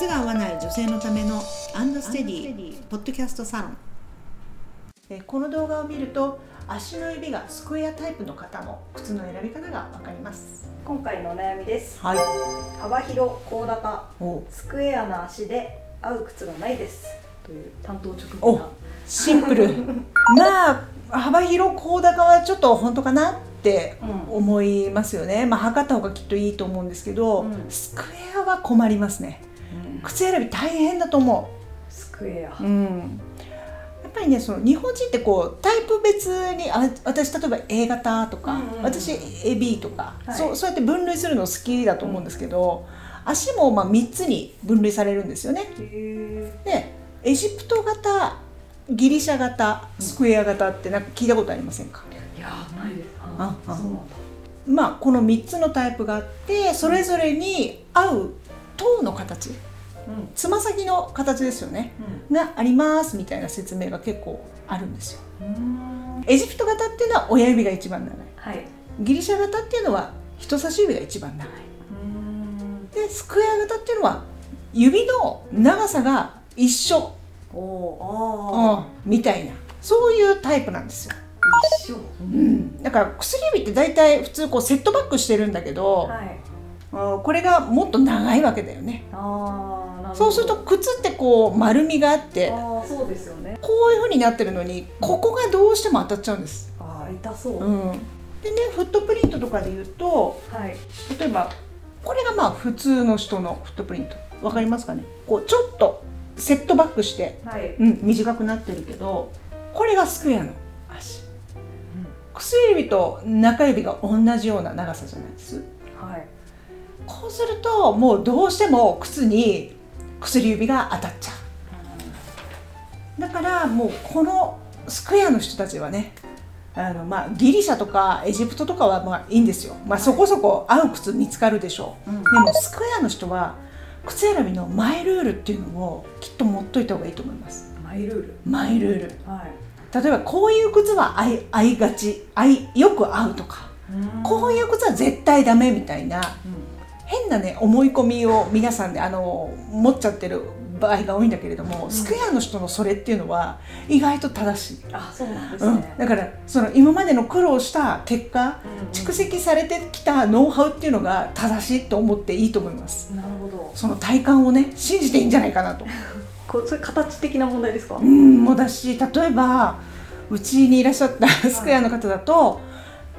靴が合わない女性のためのアンドステディポッドキャストサロン。えーこの動画を見ると足の指がスクエアタイプの方の靴の選び方がわかります。今回のお悩みです。はい。幅広高高お。スクエアな足で合う靴がないです。という担当直お後なシンプル。まあ幅広高高はちょっと本当かなってうん。思いますよね、まあ測った方がきっといいと思うんですけど、うん。スクエアは困りますね靴選び大変だと思スクエアう、うん、やっぱりねその日本人ってこうタイプ別にあ私例えば A 型とか、うんうんうん。私 AB とか、はい。そうそうやって分類するの好きだと思うんですけど、足もまあ3つに分類されるんですよね。へでエジプト型ギリシャ型スクエア型ってなんか聞いたことありませんか、ーいやーないです。ああそうなんだ。まあこの3つのタイプがあってそれぞれに合う塔の形。うんつま先の形ですよね。がありますみたいな説明が結構あるんですよ。うん。エジプト型っていうのは親指が一番長い。はい。ギリシャ型っていうのは人差し指が一番長い。うんでスクエア型っていうのは指の長さが一緒、みたいな。そういうタイプなんですよ、あ一緒。うん、だから薬指って大体普通こうセットバックしてるんだけど、はい。うんこれがもっと長いわけだよね。あそうすると靴ってこう丸みがあってああそうですよね。こういう風になってるのにここがどうしても当たっちゃうんです、ああ痛そう、うん、でねフットプリントとかで言うとはい。例えばこれがまあ普通の人のフットプリント。わかりますかね？こうちょっとセットバックして、はい、うん、短くなってるけどこれがスクエアの足。薬指と中指が同じような長さじゃないです？はい。こうするともうどうしても靴に薬指が当たっちゃう。だからもうこのスクエアの人たちはねあのまあギリシャとかエジプトとかはまあいいんですよ、まあ、そこそこ合う靴見つかるでしょう、うん。でもスクエアの人は靴選びのマイルールっていうのをきっと持っといた方がいいと思います。マイルール？マイルール。はい。例えばこういう靴は合い合いがち。合いよく合うとか。こういう靴は絶対ダメみたいなうん変なね思い込みを皆さんであの持っちゃってる場合が多いんだけれども、ん。スクエアの人のそれっていうのは意外と正しい、あそうなんですうん。ね、だからその今までの苦労した結果うん。うん蓄積されてきたノウハウっていうのが正しいと思っていいと思います。なるほど。その体感をね信じていいんじゃないかなと。こうそれ形的な問題ですか、うんもだし例えばうちにいらっしゃったスクエアの方だと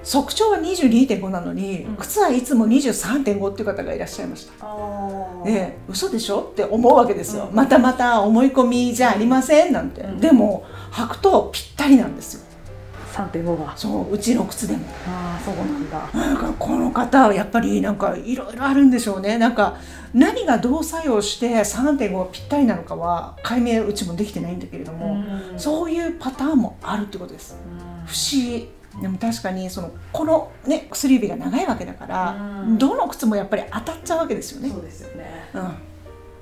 足長は22.5なのに、うん。靴はいつも23.5っていう方がいらっしゃいました。ああで嘘でしょって思うわけですよ、うん。またまた思い込みじゃありませんなんて、うん。でも履くとぴったりなんですよ。3.5が。そううちの靴でも。ああそうなんだ。なんかこの方はやっぱりなんかいろいろあるんでしょうね。なんか何がどう作用して3.5がぴったりなのかは解明うちもできてないんだけれども、うそういうパターンもあるってことです。不思議でも確かにそのこのね薬指が長いわけだから、うん。どの靴もやっぱり当たっちゃうわけですよね。そうですよね。うん、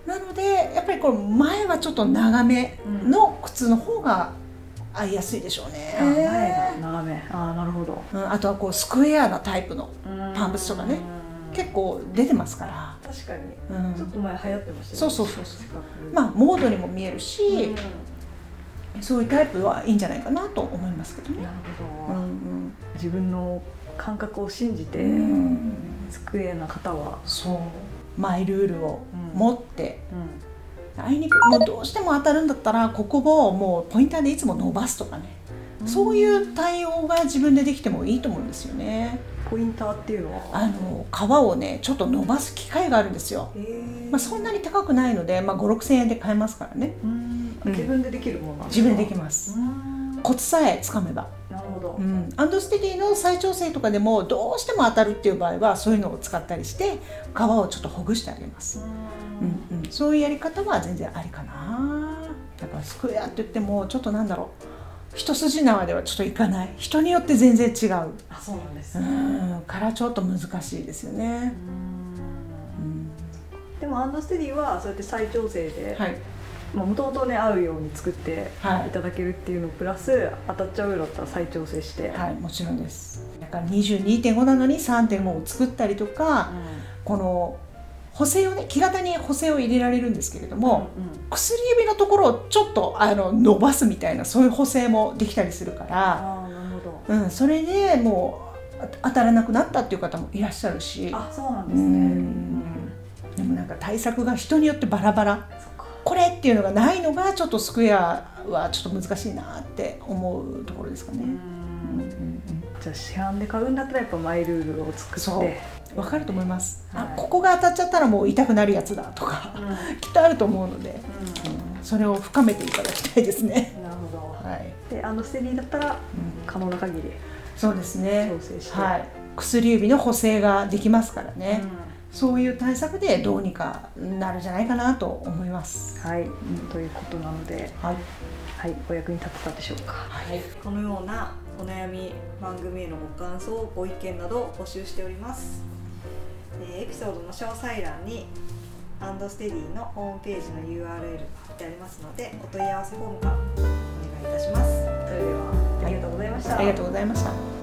なのでやっぱりこの前はちょっと長めの靴の方が合いやすいでしょうね、あ前が長め。ああなるほど。うん、あとはこうスクエアなタイプのパンプスとかね。うん結構出てますから、確かに。うん。ちょっと前流行ってましたよね。そうそうそうそう。まあモードにも見えるし、うんそういうタイプはいいんじゃないかなと思いますけどね。な。るうんほど。うん自分の感覚を信じてうん。スクエアな方は。そう。マイルールをうん持って、うん。あいにくもうどうしても当たるんだったらここをもうポインターでいつも伸ばすとかね、そういう対応が自分でできてもいいと思うんですよね。ポインターっていうのは？あの皮をねちょっと伸ばす機械があるんですよ。まあ、そんなに高くないので、まあ、5 6 0円で買えますからね。うん。うん。自分でできるもの自分でできます。うん。コツさえつかめば、なるほど。うん、アンドステディの再調整とかでもどうしても当たるっていう場合はそういうのを使ったりして皮をちょっとほぐしてあげます、うんうん、そういうやり方は全然ありかな。だからスクエアって言ってもちょっとなんだろう一筋縄ではちょっといかない。人によって全然違う。あそうなんです。うねん。からちょっと難しいですよね、うん。うん、でもアンドステディはそうやって再調整ではい。もともとね合うように作ってはい。いただけるっていうのプラス当たっちゃうようだったら再調整して、はい、もちろんです。だから22.5なのに3.5を作ったりとか、この補正をね木型に補正を入れられるんですけれども、うんうん。薬指のところをちょっとあの伸ばすみたいなそういう補正もできたりするから、ああなるほど。うん、それでもうあ当たらなくなったっていう方もいらっしゃるしあそうなんうですね。ん。でもなんか対策が人によってバラバラ。これっていうのがないのがちょっとスクエアはちょっと難しいなって思うところですかね。うんうんうんじゃあ市販で買うんだったらやっぱマイルールを作そうって。う。んわかると思います、あはい。ここが当たっちゃったらもう痛くなるやつだとかうん、う んきっとあると思うので、うん。それを深めていただきたいですね。なるほど。はい。であのステリーだったらうん可能な限りそうですね。調整して。はい、薬指の補正ができますからね、うそういう対策でどうにかなるんじゃないかなと思います。んはい、ということなので、はい、はい、お役に立てたでしょうか。はい、このようなお悩み番組へのご感想ご意見などを募集しております、えーエピソードの詳細欄にアンドステディのホームページの URL が貼ってありますのでお問い合わせフォームからお願いいたしますそれではありがとうございました、ありがとうございました。